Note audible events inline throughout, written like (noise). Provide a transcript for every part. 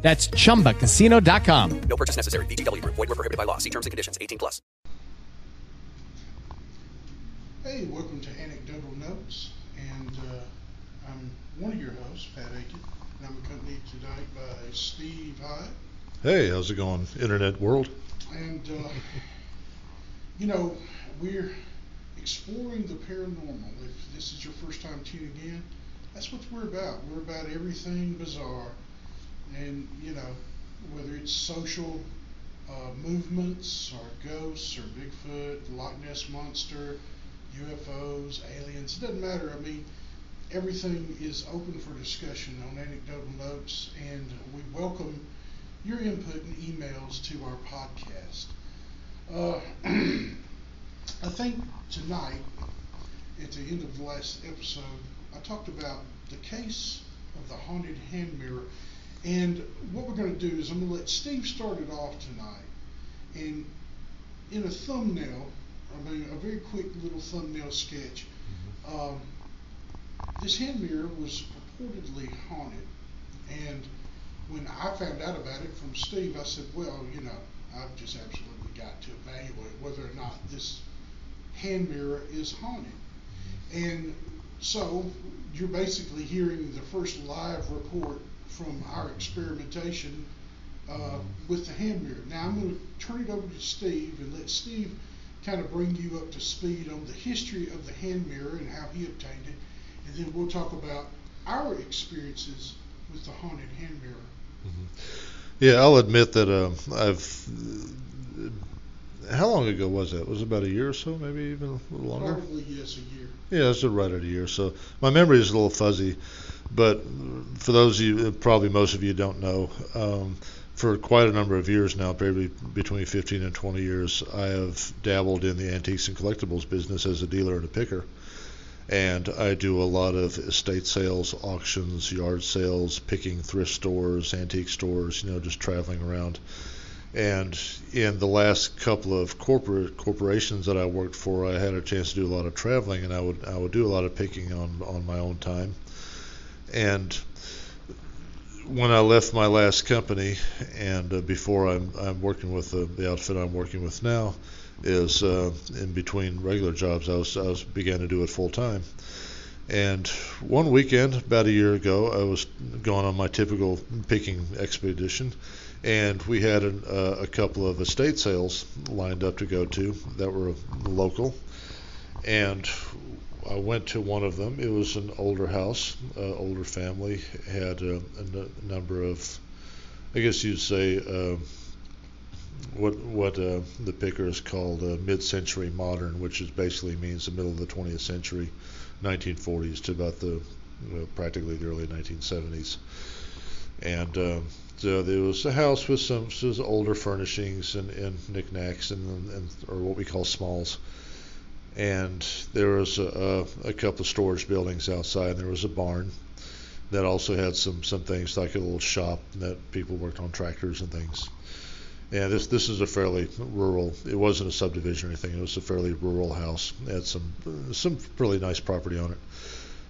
That's chumbacasino.com. No purchase necessary. VGW Group. Void were prohibited by law. See terms and conditions. 18 plus. Hey, welcome to Anecdotal Notes, and uh, I'm one of your hosts, Pat Akin, and I'm accompanied tonight by Steve Hyde. Hey, how's it going, internet world? And, uh, you know, we're exploring the paranormal. If this is your first time tuning in, that's what we're about. We're about everything bizarre. And, you know, whether it's social uh, movements or ghosts or Bigfoot, Loch Ness Monster, UFOs, aliens, it doesn't matter. I mean, everything is open for discussion on Anecdotal Notes, and we welcome your input and emails to our podcast. Uh, (clears throat) I think tonight, at the end of the last episode, I talked about the case of the haunted hand mirror. And what we're going to do is I'm going to let Steve start it off tonight. And in a thumbnail, I mean, a very quick little thumbnail sketch, um, this hand mirror was purportedly haunted. And when I found out about it from Steve, I said, well, you know, I've just absolutely got to evaluate whether or not this hand mirror is haunted. And so you're basically hearing the first live report from our experimentation uh, with the hand mirror. Now I'm going to turn it over to Steve and let Steve kind of bring you up to speed on the history of the hand mirror and how he obtained it, and then we'll talk about our experiences with the haunted hand mirror. Yeah, I'll admit that uh, I've. How long ago was that? Was it about a year or so, maybe even a little longer? Probably yes, a year. Yeah, it's right at a year. So my memory is a little fuzzy, but for those of you, probably most of you don't know, um, for quite a number of years now, probably between 15 and 20 years, I have dabbled in the antiques and collectibles business as a dealer and a picker. And I do a lot of estate sales, auctions, yard sales, picking thrift stores, antique stores, you know, just traveling around. And in the last couple of corporate corporations that I worked for, I had a chance to do a lot of traveling, and I would I would do a lot of picking on on my own time. And when I left my last company, and uh, before I'm I'm working with the, the outfit I'm working with now, is uh, in between regular jobs, I was I was began to do it full time. And one weekend, about a year ago, I was going on my typical picking expedition, and we had an, uh, a couple of estate sales lined up to go to that were local. And I went to one of them. It was an older house, uh, older family, had a, a n- number of, I guess you'd say, uh, what what uh, the picker is called uh, mid-century modern, which is basically means the middle of the 20th century, 1940s to about the practically the early 1970s. And so there was a house with some, some older furnishings and, and knickknacks and, and or what we call smalls. And there was a, a, a couple of storage buildings outside. And there was a barn that also had some some things like a little shop that people worked on tractors and things. And this this is a fairly rural. It wasn't a subdivision or anything. It was a fairly rural house. It had some some really nice property on it.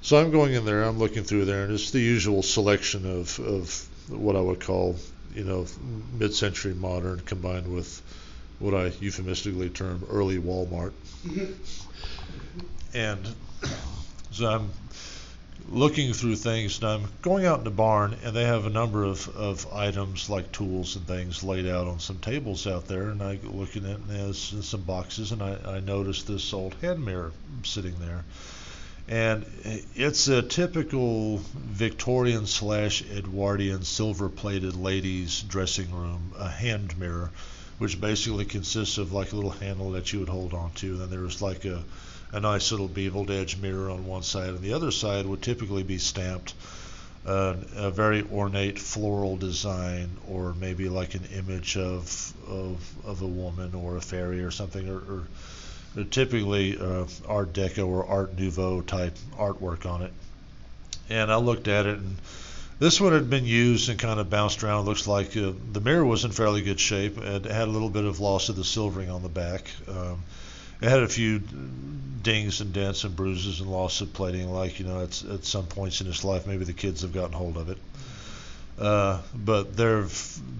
So I'm going in there. I'm looking through there, and it's the usual selection of of what I would call you know mid-century modern combined with what I euphemistically term early Walmart. And so I'm looking through things, and I'm going out in the barn, and they have a number of, of items like tools and things laid out on some tables out there. And I looking at it, and there's some boxes, and I, I noticed this old hand mirror sitting there. And it's a typical Victorian slash Edwardian silver plated ladies' dressing room, a hand mirror, which basically consists of like a little handle that you would hold on to. And then there was like a a nice little beveled edge mirror on one side, and the other side would typically be stamped uh, a very ornate floral design, or maybe like an image of of of a woman or a fairy or something, or, or, or typically uh, Art Deco or Art Nouveau type artwork on it. And I looked at it, and this one had been used and kind of bounced around. Looks like uh, the mirror was in fairly good shape. It had a little bit of loss of the silvering on the back. Um, it had a few dings and dents and bruises and loss of plating, like you know, at, at some points in its life, maybe the kids have gotten hold of it. Uh, but they're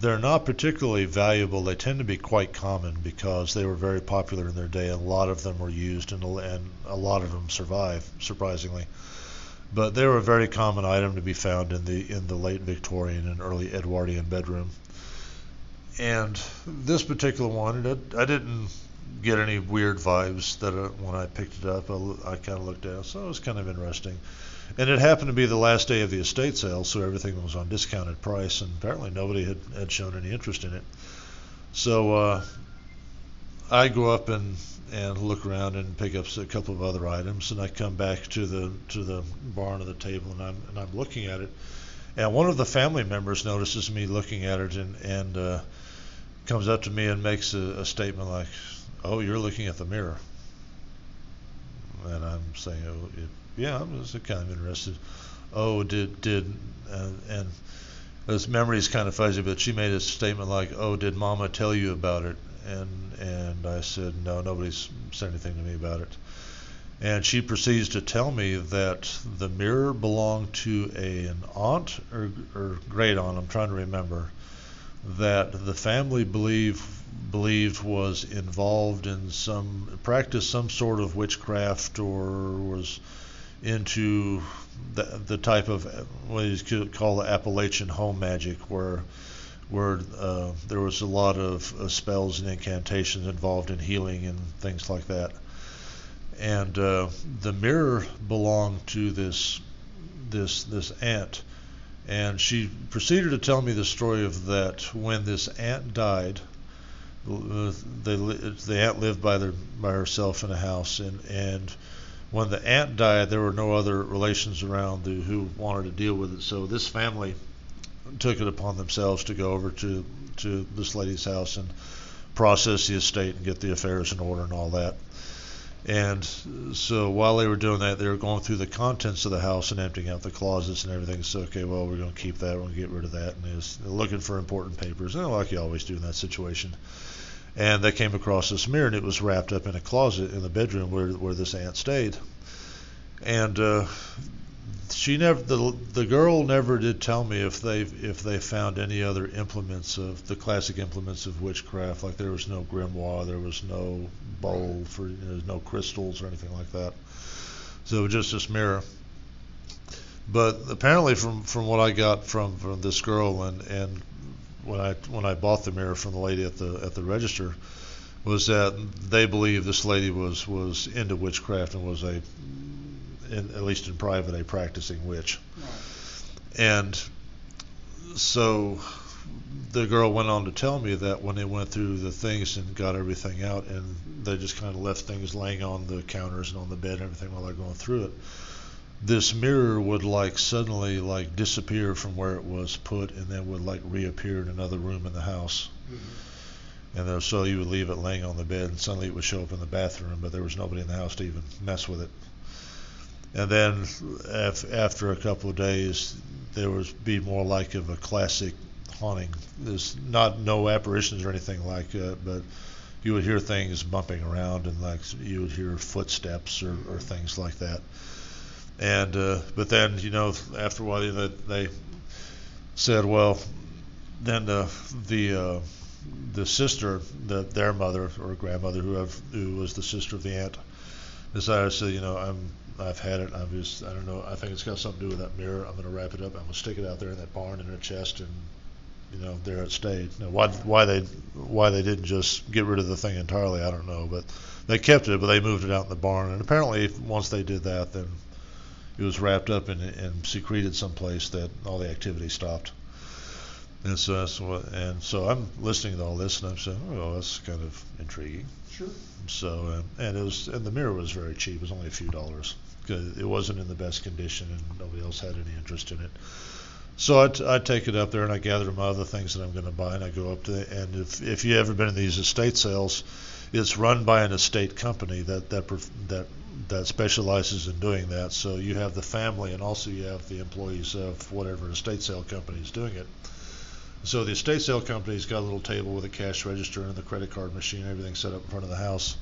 they're not particularly valuable. They tend to be quite common because they were very popular in their day. A lot of them were used, and and a lot of them survive, surprisingly. But they were a very common item to be found in the in the late Victorian and early Edwardian bedroom. And this particular one, it, I didn't get any weird vibes that uh, when I picked it up. I, I kind of looked at it, so it was kind of interesting. And it happened to be the last day of the estate sale, so everything was on discounted price, and apparently nobody had, had shown any interest in it. So uh, I go up and and look around and pick up a couple of other items, and I come back to the to the barn of the table, and I'm and I'm looking at it, and one of the family members notices me looking at it, and and uh, comes up to me and makes a, a statement like, "Oh, you're looking at the mirror," and I'm saying, "Oh, it, yeah, I'm just kind of interested." Oh, did did uh, and this memory is kind of fuzzy, but she made a statement like, "Oh, did Mama tell you about it?" And and I said no, nobody's said anything to me about it. And she proceeds to tell me that the mirror belonged to a, an aunt or, or great aunt, I'm trying to remember, that the family believe believed was involved in some practiced some sort of witchcraft or was into the, the type of what you could call the Appalachian home magic, where where uh, there was a lot of uh, spells and incantations involved in healing and things like that. And uh, the mirror belonged to this this this aunt, and she proceeded to tell me the story of that when this aunt died. They, the aunt lived by their by herself in a house, and and when the aunt died, there were no other relations around who wanted to deal with it. So this family took it upon themselves to go over to to this lady's house and process the estate and get the affairs in order and all that. And so while they were doing that, they were going through the contents of the house and emptying out the closets and everything. So okay, well we're going to keep that, we're going to get rid of that, and they was looking for important papers, and like you always do in that situation. And they came across this mirror, and it was wrapped up in a closet in the bedroom where where this aunt stayed. And uh, she never the the girl never did tell me if they if they found any other implements of the classic implements of witchcraft. Like there was no grimoire there was no bowl for you know, no crystals or anything like that. So just this mirror. But apparently from from what I got from from this girl and and when I when I bought the mirror from the lady at the at the register was that they believe this lady was was into witchcraft and was a in, at least in private, a practicing witch. Right. And so the girl went on to tell me that when they went through the things and got everything out, and they just kind of left things laying on the counters and on the bed and everything while they're going through it, this mirror would like suddenly like disappear from where it was put, and then would like reappear in another room in the house. Mm-hmm. And so you would leave it laying on the bed, and suddenly it would show up in the bathroom, but there was nobody in the house to even mess with it and then af- after a couple of days, there would be more like of a classic haunting. There's not no apparitions or anything like that, but you would hear things bumping around and like you would hear footsteps or, or things like that. And uh, but then you know after a while they, they said, well, then the the uh, the sister, the, their mother or grandmother, who was the sister of the aunt, decided to say, you know, I'm I've had it. I've just, I don't know. I think it's got something to do with that mirror. I'm going to wrap it up. I'm going to stick it out there in that barn in a chest, and you know, there it stayed. Now, why, why they, why they didn't just get rid of the thing entirely, I don't know. But they kept it, but they moved it out in the barn. And apparently, once they did that, then it was wrapped up and, and secreted someplace that all the activity stopped. And so, that's what, and so I'm listening to all this, and I'm saying, oh, that's kind of intriguing. Sure. So, and it was, and the mirror was very cheap. It was only a few dollars, 'cause it wasn't in the best condition, and nobody else had any interest in it. So I, t- I take it up there and I gather my other things that I'm going to buy, and I go up to the, and if if you ever been in these estate sales, it's run by an estate company that that that that specializes in doing that. So you have the family, and also you have the employees of whatever estate sale company is doing it. So the estate sale company's got a little table with a cash register and the credit card machine, everything set up in front of the house.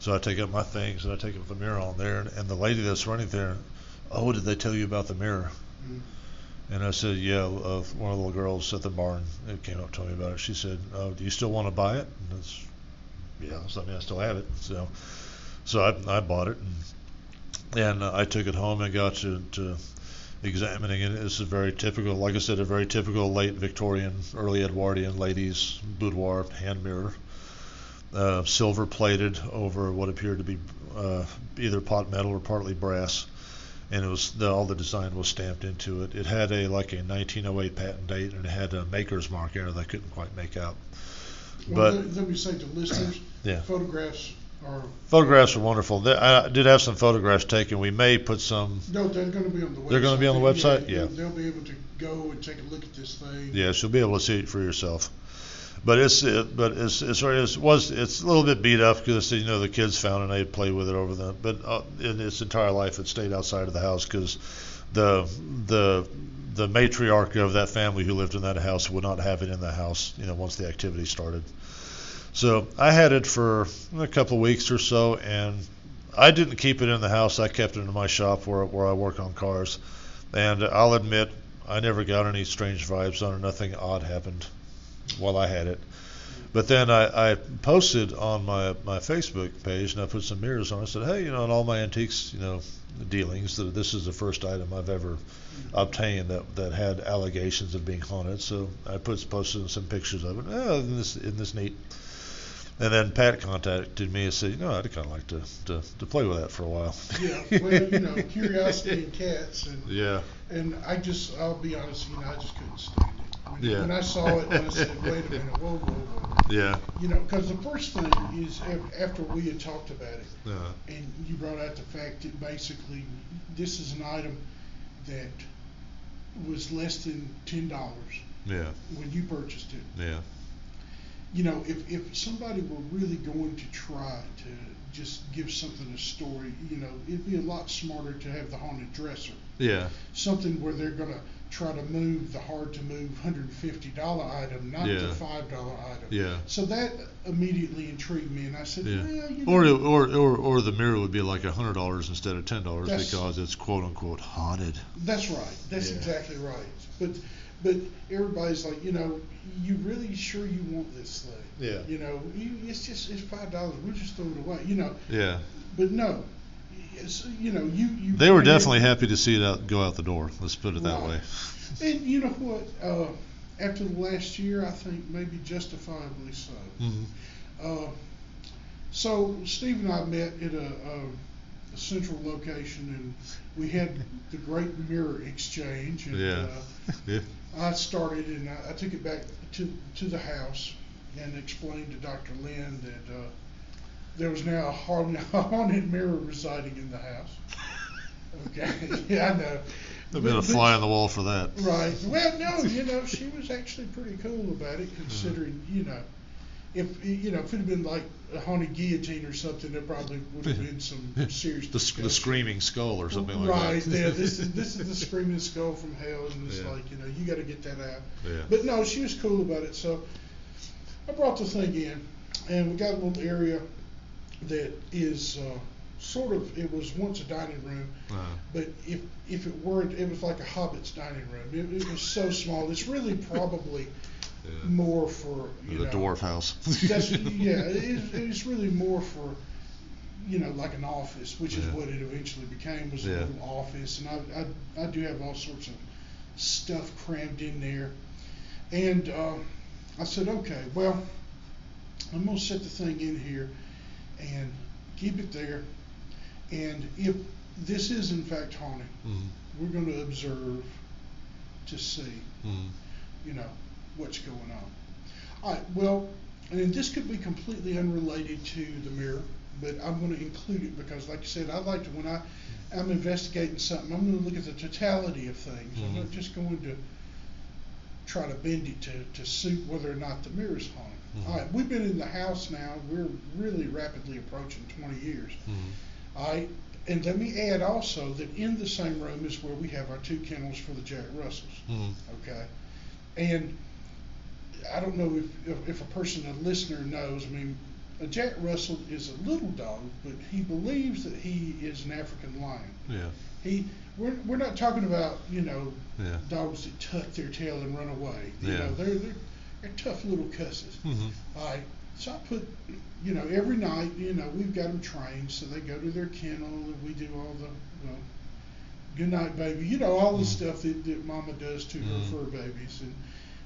So I take up my things and I take up the mirror on there, and, and the lady that's running there, oh, did they tell you about the mirror? Mm. And I said, yeah. Uh, one of the little girls at the barn it came up to me about it. She said, oh, do you still want to buy it? And it's, yeah. So I mean, I still have it. So, so I, I bought it and, and uh, I took it home and got to, to examining it. This is very typical, like I said, a very typical late Victorian, early Edwardian ladies' boudoir hand mirror, uh, silver plated over what appeared to be uh, either pot metal or partly brass, and it was the, all the design was stamped into it. It had a like a 1908 patent date, and it had a maker's mark error that I couldn't quite make out. Well, But let, let me say to listeners, (coughs) Yeah. photographs are photographs are wonderful. They, I did have some photographs taken. We may put some. no, they're going to be on the website. They're gonna be on the website? Yeah. They'll be able to go and take a look at this thing. Yes, you'll be able to see it for yourself. But it's it, but it's it's sorry, it was it's a little bit beat up because you know the kids found it and they played with it over the but uh, in its entire life it stayed outside of the house because the the the matriarch of that family who lived in that house would not have it in the house you know once the activity started. So I had it for a couple of weeks or so and I didn't keep it in the house. I kept it in my shop where where I work on cars, and I'll admit I never got any strange vibes on it. Nothing odd happened while I had it. But then I, I posted on my, my Facebook page and I put some mirrors on. I said, hey, you know, in all my antiques, you know, dealings, that this is the first item I've ever obtained that, that had allegations of being haunted. So I put posted some pictures of it. Oh, isn't this, isn't this neat? And then Pat contacted me and said, you know, I'd kind of like to, to, to play with that for a while. Yeah, well, you know, curiosity and cats, and (laughs) Yeah. and I just, I'll be honest, you know, I just couldn't stand Yeah. when I saw it, I said, wait a minute, whoa, whoa, whoa. Yeah. You know, because the first thing is af- after we had talked about it, Yeah. and you brought out the fact that basically this is an item that was less than ten dollars Yeah. when you purchased it. Yeah. You know, if, if somebody were really going to try to just give something a story, you know, it'd be a lot smarter to have the haunted dresser. Yeah. Something where they're gonna try to move the hard to move hundred and fifty dollar item, not Yeah. the five dollar item. Yeah. So that immediately intrigued me, and I said, Yeah. well, you Or, know, or or or the mirror would be like a hundred dollars instead of ten dollars That's- because it's quote unquote haunted. That's right. That's Yeah. exactly right. But but everybody's like, you know, you really sure you want this thing? Yeah. You know, you, it's just it's five dollars. We'll just throw it away. You know, Yeah. but no, you know, you you. They were definitely happy to see it out, go out the door. Let's put it that Right. way. And you know what? Uh, after the last year, I think maybe justifiably so. hmm Uh, so Steve and I met at a, a, a central location, and we had the great mirror exchange. And, Yeah. Uh, (laughs) Yeah. I started and I, I took it back to to the house and explained to Dr. Lynn that uh, there was now a haunted, (laughs) haunted mirror residing in the house. Okay, (laughs) yeah, I know. There'd been a fly on the wall for that. Right. Well, no, you know, she was actually pretty cool about it, considering, you know, if you know, if it had been like a haunted guillotine or something, there probably would have been some serious. The, sc- the screaming skull or something like right, that. yeah. (laughs) This is this is the screaming skull from hell, and it's Yeah. like you know you got to get that out. Yeah. But no, she was cool about it. So I brought the thing in, and we got a little area that is uh, sort of. It was once a dining room, Uh, but if if it were, it was like a hobbit's dining room. It, it was so small. It's really probably (laughs) yeah. more for you the know. dwarf house. That's (laughs) yeah. It, it's really more for you know like an office, which is what it eventually became was a little office, and I, I I do have all sorts of stuff crammed in there, and um, I said okay, well I'm gonna set the thing in here and keep it there, and if this is in fact haunted, Mhm. we're going to observe to see, Mhm. you know, what's going on. All right. Well, and this could be completely unrelated to the mirror, but I'm going to include it because, like I said, I like to when I I'm investigating something, I'm going to look at the totality of things. I'm not Mhm. just going to try to bend it to, to suit whether or not the mirror's haunted. Mhm. All right, we've been in the house now. We're really rapidly approaching 20 years. Mhm. All right, and let me add also that in the same room is where we have our two kennels for the Jack Russells. Mhm. Okay, and I don't know if, if, if a person, a listener, knows. I mean, a Jack Russell is a little dog, but he believes that he is an African lion. Yeah. He, we're, we're not talking about you know Yeah. dogs that tuck their tail and run away. You Yeah. know, they're, they're they're tough little cusses. Mhm. All right. So I put, you know, every night, you know, we've got them trained, so they go to their kennel and we do all the, well, good night, baby. You know, all the Mhm. stuff that, that Mama does to her Mhm. fur babies, and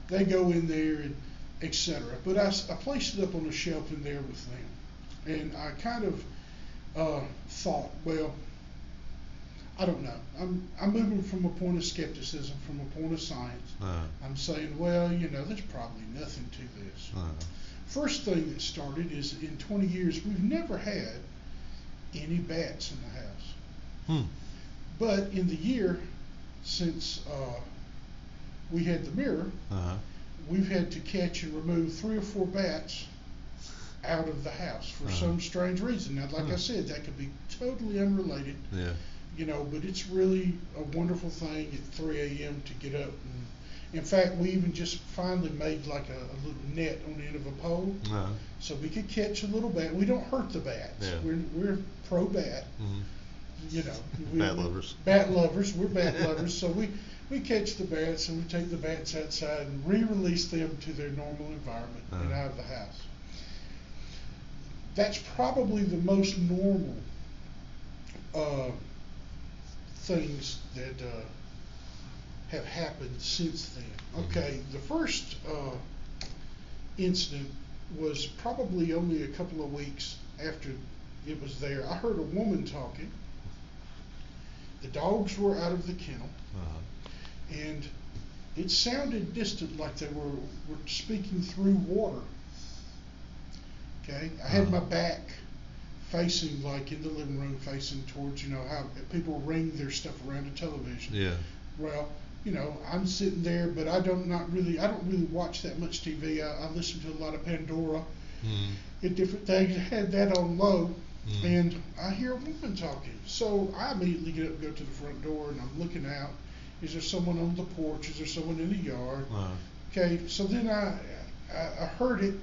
they go in there and etc. But I, I placed it up on a shelf in there with them, and I kind of uh, thought, well, I don't know. I'm I'm moving from a point of skepticism, from a point of science. Uh, I'm saying, well, you know, there's probably nothing to this. uh, First thing that started is in 20 years, we've never had any bats in the house. hmm. But in the year since uh, we had the mirror, Uh-huh. we've had to catch and remove three or four bats out of the house for Uh-huh. some strange reason. Now, like I Huh. said, that could be totally unrelated, Yeah. You know, but it's really a wonderful thing at 3 a.m. to get up. And, in fact, we even just finally made like a, a little net on the end of a pole Uh-huh. so we could catch a little bat. We don't hurt the bats. Yeah. We're, we're pro bat, Mhm. you know. (laughs) We, Bat lovers. Bat lovers. We're bat lovers. So we, we catch the bats and we take the bats outside and re-release them to their normal environment and Uh-huh. out of the house. That's probably the most normal uh, things that uh, have happened since then. Okay, the first uh, incident was probably only a couple of weeks after it was there. I heard a woman talking. The dogs were out of the kennel, Uh-huh. and it sounded distant, like they were, were speaking through water. Okay, I had Uh-huh. my back facing, like in the living room, facing towards, you know, how people ring their stuff around a television. Yeah. Well, you know, I'm sitting there, but I don't not really, I don't really watch that much TV. I, I listen to a lot of Pandora Mhm. and different things. I had that on low, Mhm. and I hear a woman talking. So I immediately get up, and go to the front door, and I'm looking out. Is there someone on the porch? Is there someone in the yard? Uh-huh. Okay, so then I, I, I heard it.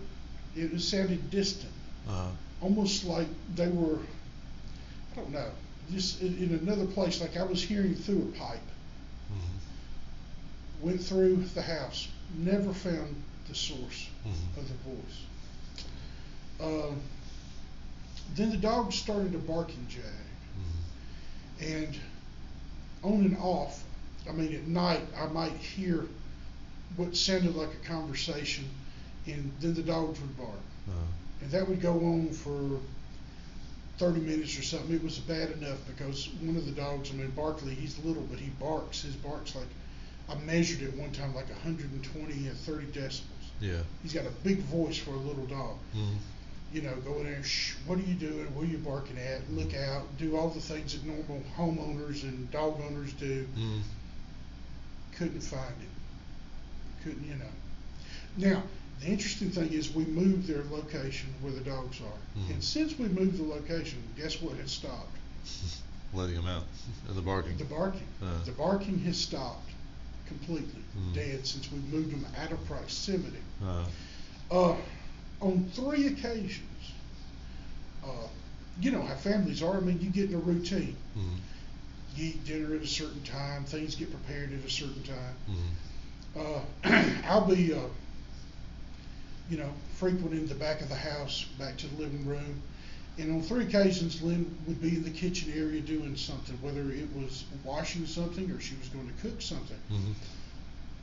It sounded distant, Uh-huh. Almost like they were, I don't know, just in, in another place. Like I was hearing through a pipe. Mhm. Went through the house, never found the source Mhm. of the voice. Um, then the dog started to bark and jag, Mhm. and on and off. I mean, at night I might hear what sounded like a conversation, and then the dogs would bark, Uh-huh. And that would go on for 30 minutes or something. It was bad enough because one of the dogs, I mean, Barkley, he's little, but he barks. His barks like I measured it one time like 120 and 30 decibels. Yeah. He's got a big voice for a little dog. Mhm. You know, go in there, shh, what are you doing? What are you barking at? Look out, do all the things that normal homeowners and dog owners do. Mhm. Couldn't find it. Couldn't, you know. Now, the interesting thing is we moved their location where the dogs are. Mhm. And since we moved the location, guess what has stopped? (laughs) Letting them out. (laughs) The barking. The barking. Uh. The barking has stopped completely, Mhm. dead, since we moved them out of proximity. Uh-huh. Uh, on three occasions, uh, you know how families are. I mean, you get in a routine. Mhm. You eat dinner at a certain time. Things get prepared at a certain time. Mhm. Uh, (clears throat) I'll be, uh, you know, frequenting the back of the house, back to the living room. And on three occasions, Lynn would be in the kitchen area doing something, whether it was washing something or she was going to cook something. Mhm.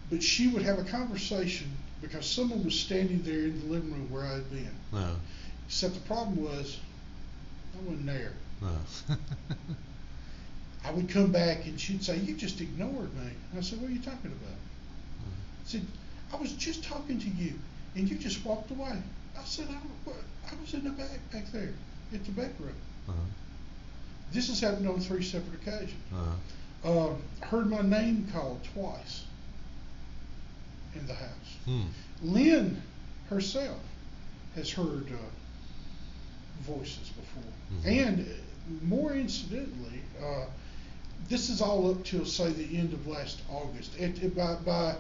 But she would have a conversation because someone was standing there in the living room where I had been. Uh-huh. Except the problem was, I wasn't there. Uh-huh. (laughs) I would come back and she'd say, You just ignored me. I said, What are you talking about? I said, I was just talking to you and you just walked away. I said, I. I was in the back, back there, at the back room. Uh-huh. This has happened on three separate occasions. Uh-huh. Uh, heard my name called twice in the house. Hmm. Lynn herself has heard uh, voices before. Mhm. And uh, more incidentally, uh, this is all up till, say, the end of last August. And by, by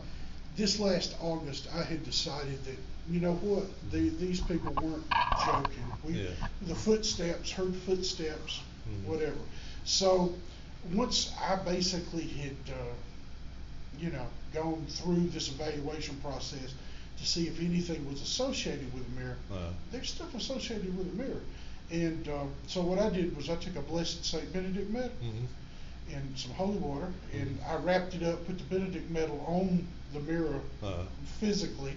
this last August, I had decided that, you know what, the, these people weren't joking. We, Yeah. The footsteps, heard footsteps, Mhm. whatever. So once I basically had, uh, you know, gone through this evaluation process to see if anything was associated with the mirror, Uh, there's stuff associated with the mirror. And uh, so what I did was I took a blessed Saint Benedict medal mhm. and some holy water, and I wrapped it up, put the Benedict medal on the mirror Uh, physically,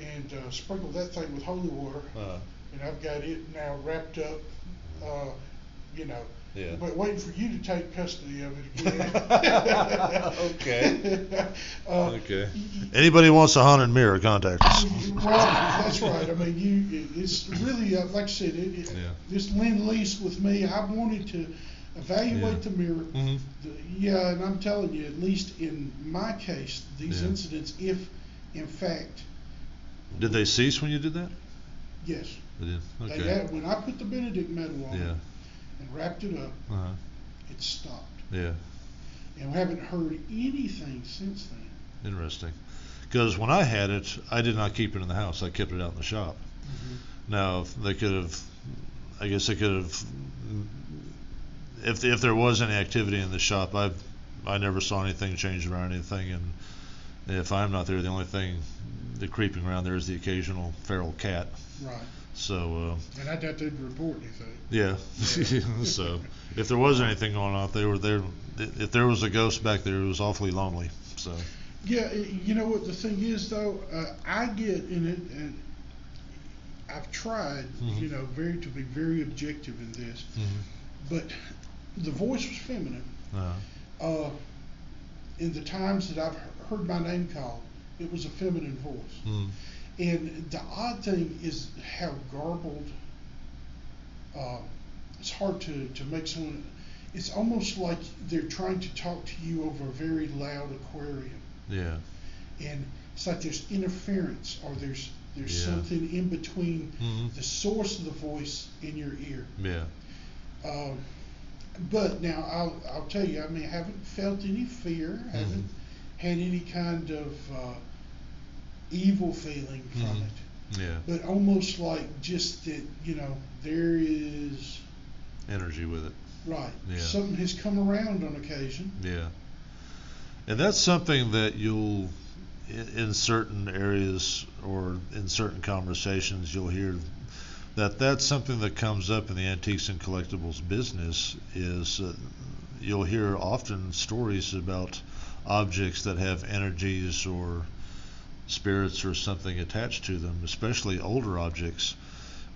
and uh, sprinkled that thing with holy water. uh, And I've got it now wrapped up, uh, you know, Yeah. but waiting for you to take custody of it again. (laughs) Okay. (laughs) Uh, okay. Anybody wants a haunted mirror, contact us. Well, that's right. I mean, you, it- it's really, uh, like I said, it, it, Yeah. this lend lease with me, I wanted to evaluate the mirror. Mhm. The- Yeah, and I'm telling you, at least in my case, these Yeah. incidents, if in fact, Did they cease when you did that? yes, They did. they Okay. had, when I put the Benedict medal on Yeah. and wrapped it up, Uh-huh. it stopped. Yeah. And we haven't heard anything since then. Interesting. Because when I had it, I did not keep it in the house. I kept it out in the shop. Now if they could have, I guess they could have. If if there was any activity in the shop, I I never saw anything change around anything, and if I'm not there, the only thing the creeping around there is the occasional feral cat. Right. So uh, And I doubt they'd report anything. yeah. (laughs) so if there was anything going on, if they were there. If there was a ghost back there, it was awfully lonely. So Yeah, you know what the thing is though, uh, I get in it, and I've tried, Mhm. you know, very to be very objective in this, mhm. but the voice was feminine. uh, Uh, in the times that I've heard my name called, it was a feminine voice. mm, And the odd thing is how garbled. Uh, it's hard to, to make someone. It's almost like they're trying to talk to you over a very loud aquarium. yeah. and it's like there's interference or there's there's Yeah. something in between Mhm. the source of the voice in your ear. Yeah. Um, but now I'll I'll tell you, I mean, I haven't felt any fear, haven't Mm-hmm. had any kind of uh, evil feeling from Mhm. it, Yeah. but almost like just that you know there is Energy with it. right Yeah. something has come around on occasion. Yeah. And that's something that you'll, in certain areas or in certain conversations, you'll hear that that's something that comes up in the antiques and collectibles business is uh, you'll hear often stories about objects that have energies or spirits or something attached to them, especially older objects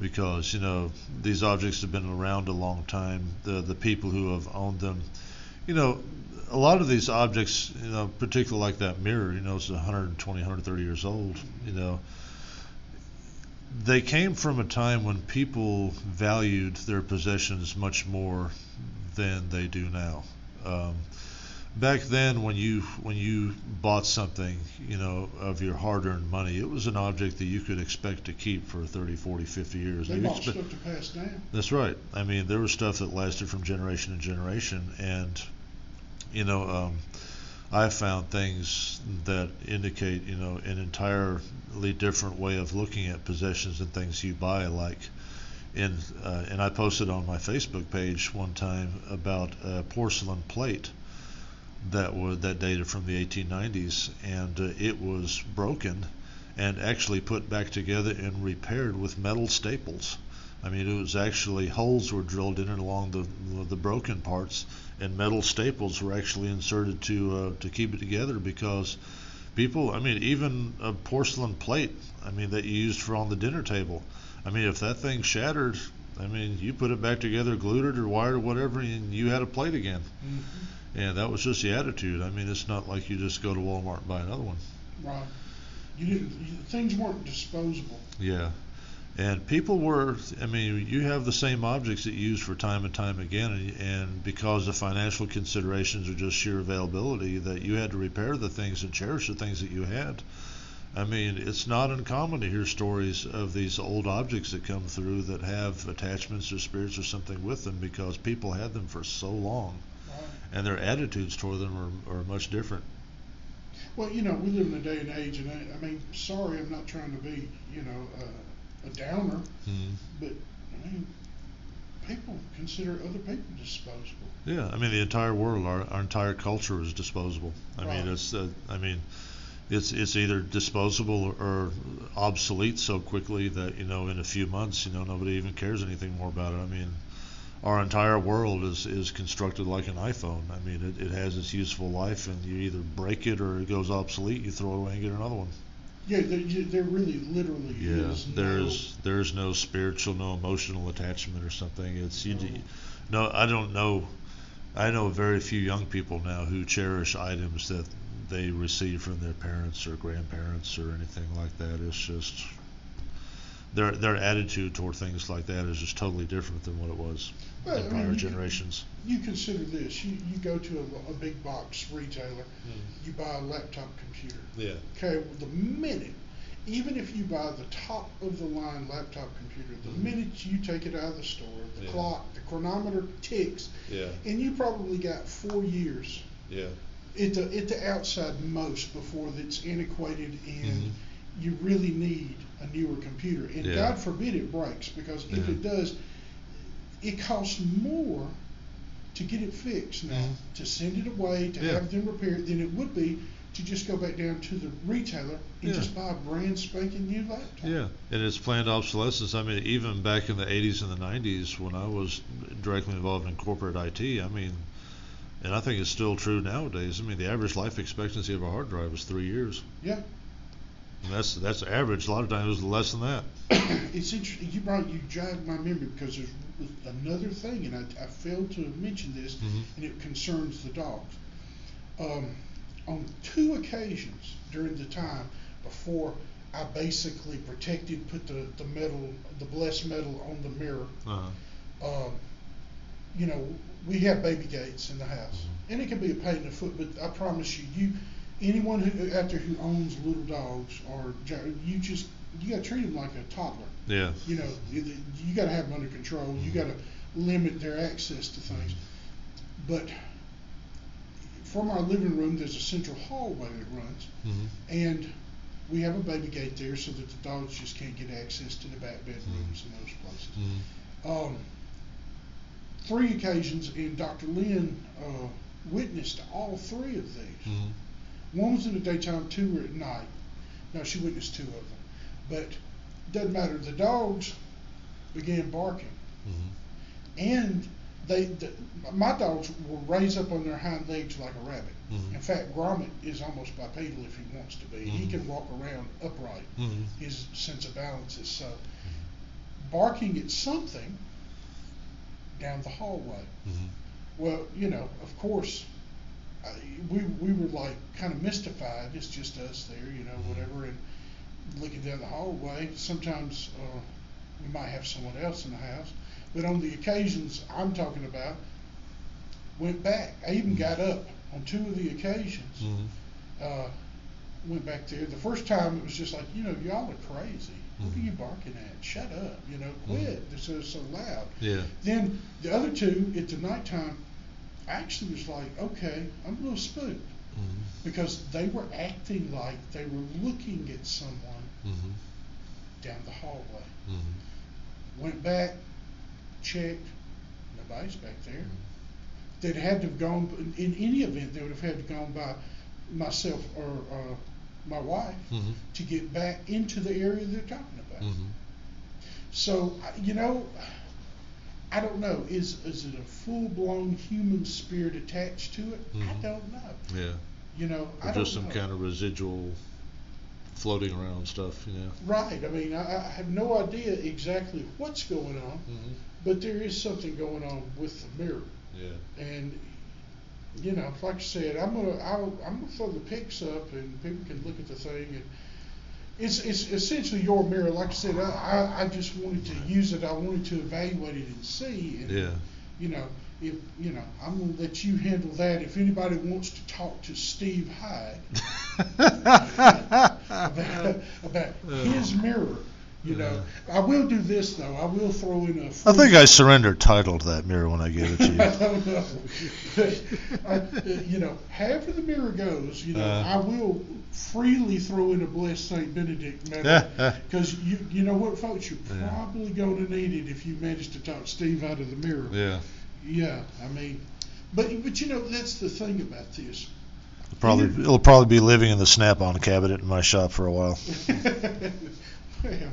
because you know these objects have been around a long time. The the people who have owned them, you know, a lot of these objects, you know, particularly like that mirror, you know, it's 120, 130 years old. You know, they came from a time when people valued their possessions much more than they do now. Um, back then when you when you bought something you know of your hard-earned money it was an object that you could expect to keep for 30 40 50 years They bought stuff to pass down. that's right i mean there was stuff that lasted from generation to generation and you know um, i found things that indicate you know an entirely different way of looking at possessions and things you buy like in uh, and i posted on my facebook page one time about a porcelain plate that was that dated from the 1890s, and uh, it was broken and actually put back together and repaired with metal staples. I mean, it was actually holes were drilled in it along the the broken parts, and metal staples were actually inserted to uh, to keep it together because people, I mean, even a porcelain plate, I mean, that you used for on the dinner table. I mean, if that thing shattered, I mean, you put it back together, glued it or wired or whatever, and you had a plate again. And that was just the attitude. I mean, it's not like you just go to Walmart and buy another one. Right. You didn't. You, things weren't disposable. Yeah. And people were, I mean, you have the same objects that you use for time and time again, and, because of financial considerations or just sheer availability, that you had to repair the things and cherish the things that you had. I mean, it's not uncommon to hear stories of these old objects that come through that have attachments or spirits or something with them because people had them for so long, and their attitudes toward them are, are much different. Well, you know, we live in a day and age, and I, I mean, sorry, I'm not trying to be, you know, uh, a downer, Mhm. but I mean, people consider other people disposable. Yeah, I mean the entire world, our, our entire culture is disposable. I Right. mean it's, uh, I mean, it's it's either disposable or obsolete so quickly that you know in a few months you know nobody even cares anything more about it. I mean, our entire world is is constructed like an iPhone. I mean it, it has its useful life and you either break it or it goes obsolete. You throw it away and get another one. Yeah, there, there really, literally Yeah, is there's there's no spiritual, no emotional attachment or something. It's you. No. No, I don't know. I know very few young people now who cherish items that they receive from their parents or grandparents or anything like that. It's just their their attitude toward things like that is just totally different than what it was Well, I mean, prior you- generations. You consider this: you you go to a, a big box retailer, you buy a laptop computer. Yeah. Okay, well, the minute, even if you buy the top of the line laptop computer, the Mhm. minute you take it out of the store, the Yeah. clock, the chronometer ticks, Yeah. and you probably got four years Yeah. at the at the outside most before it's antiquated and Mhm. you really need a newer computer. And Yeah. God forbid it breaks because if Yeah. it does, it costs more to get it fixed now, Mhm. to send it away, to Yeah. have them repair it than it would be to just go back down to the retailer and Yeah. just buy a brand spanking new laptop. Yeah, and it's planned obsolescence. I mean, even back in the 80s and the 90s, when I was directly involved in corporate IT, I mean, and I think it's still true nowadays. I mean, the average life expectancy of a hard drive is three years. Yeah. And that's that's average. A lot of times it's less than that. (coughs) it's interesting. You brought you jogged my memory because there's another thing, and I, I failed to mention this, Mhm. and it concerns the dogs. Um, on two occasions during the time before I basically protected, put the, the medal, the blessed medal on the mirror. Uh-huh. Um, you know, we have baby gates in the house, Mhm. and it can be a pain in the foot. But I promise you, you anyone who out there who owns little dogs or you just you got to treat them like a toddler. Yeah. You know, you, you got to have them under control. You got to limit their access to things. But from our living room, there's a central hallway that runs, hmm and we have a baby gate there so that the dogs just can't get access to the back bedrooms and those places. hmm Um, three occasions, and Dr. Lynn uh, witnessed all three of these. One was in the daytime, two were at night. Now, she witnessed two of them. But doesn't matter. The dogs began barking, hmm and they, the, my dogs will raise up on their hind legs like a rabbit. Mhm. In fact, Gromit is almost bipedal if he wants to be. He Mhm. can walk around upright. hmm His sense of balance is so. Barking at something down the hallway. hmm Well, you know, of course, I, we we were like kind of mystified. It's just us there, you know, whatever, and looking down the hallway. Sometimes uh, we might have someone else in the house, but on the occasions I'm talking about, went back. I even got up on two of the occasions. hmm Uh, went back there. The first time it was just like, you know, y'all are crazy. What are Mhm. you barking at? Shut up. You know, quit. This is so loud. Yeah. Then the other two at the nighttime, actually was like, okay, I'm a little spooked hmm because they were acting like they were looking at someone hmm down the hallway. hmm Went back, checked, nobody's back there. They'd had to have gone in, any event. They would have had to gone by myself or uh, my wife hmm to get back into the area they're talking about. hmm So you know, I don't know. Is is it a full blown human spirit attached to it? I Mhm. don't know. Yeah. You know, I Or don't just some know. kind of residual floating around stuff, you know. right. I mean, I, I have no idea exactly what's going on, hmm but there is something going on with the mirror. Yeah. And you know, like I said, I'm gonna I'll, I'm gonna throw the pics up, and people can look at the thing, and it's it's essentially your mirror. Like I said, I, I, I just wanted to use it. I wanted to evaluate it and see. And, Yeah. You know, if you know, I'm gonna let you handle that. If anybody wants to talk to Steve Hyde (laughs) about, about his mirror, you know, I will do this though. I will throw in a. I think I surrendered title to that mirror when I gave it to (laughs) you. I you. don't know. But, I, you know, however the mirror goes, you know, Uh. I will freely throw in a blessed Saint Benedict medal because you, you know what, folks, you're Yeah. probably going to need it if you manage to talk Steve out of the mirror. yeah. Yeah, I mean, but but you know that's the thing about this. Probably it'll probably be living in the Snap-on cabinet in my shop for a while. (laughs) well,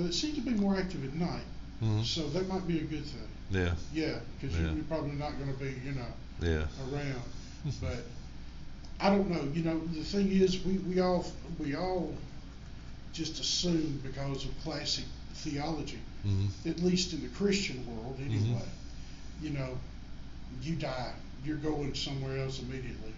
well, it seems to be more active at night, Mhm. so that might be a good thing. Yeah. Yeah, because Yeah. you're probably not going to be, you know. Yeah. around. (laughs) But I don't know. You know, the thing is, we, we all we all just assume because of classic theology, hmm at least in the Christian world anyway. You know, you die, you're going somewhere else immediately.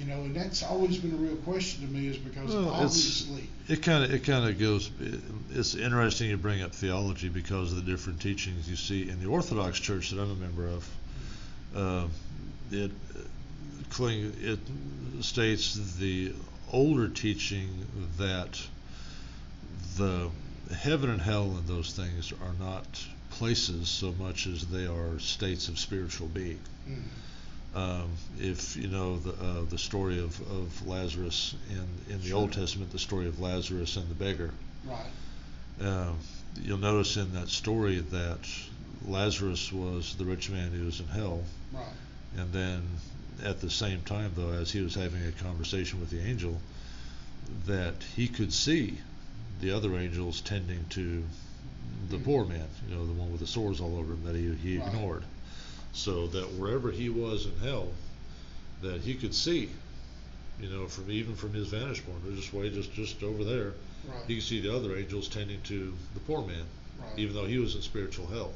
You know, and that's always been a real question to me, is because Well, obviously, It kind of it kind of goes. It, it's interesting you bring up theology because of the different teachings you see in the Orthodox Church that I'm a member of. Uh, it cling, it states the older teaching that the heaven and hell and those things are not places so much as they are states of spiritual being. mm, Um, if you know the uh, the story of, of Lazarus in in the Old Testament, the story of Lazarus and the beggar, right, um, you'll notice in that story that Lazarus was the rich man who was in hell, right, and then at the same time, though, as he was having a conversation with the angel, that he could see the other angels tending to the Mhm. poor man, you know, the one with the sores all over him that he, he Right. ignored. So that wherever he was in hell, that he could see, you know, from even from his vantage point, or just way just just over there, right, he could see the other angels tending to the poor man, right. even though he was in spiritual hell.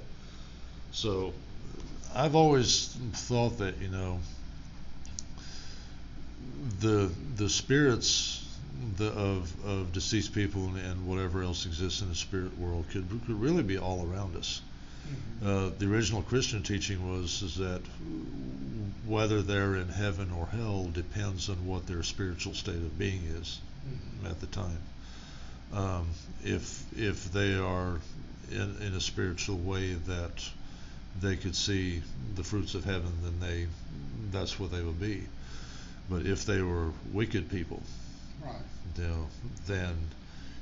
So I've always thought that you know the the spirits the, of of deceased people and, and whatever else exists in the spirit world could could really be all around us. Uh, the original Christian teaching was is that whether they're in heaven or hell depends on what their spiritual state of being is Mhm. at the time. Um, if if they are in, in a spiritual way that they could see the fruits of heaven, then they that's what they would be. But if they were wicked people, Right, you know, then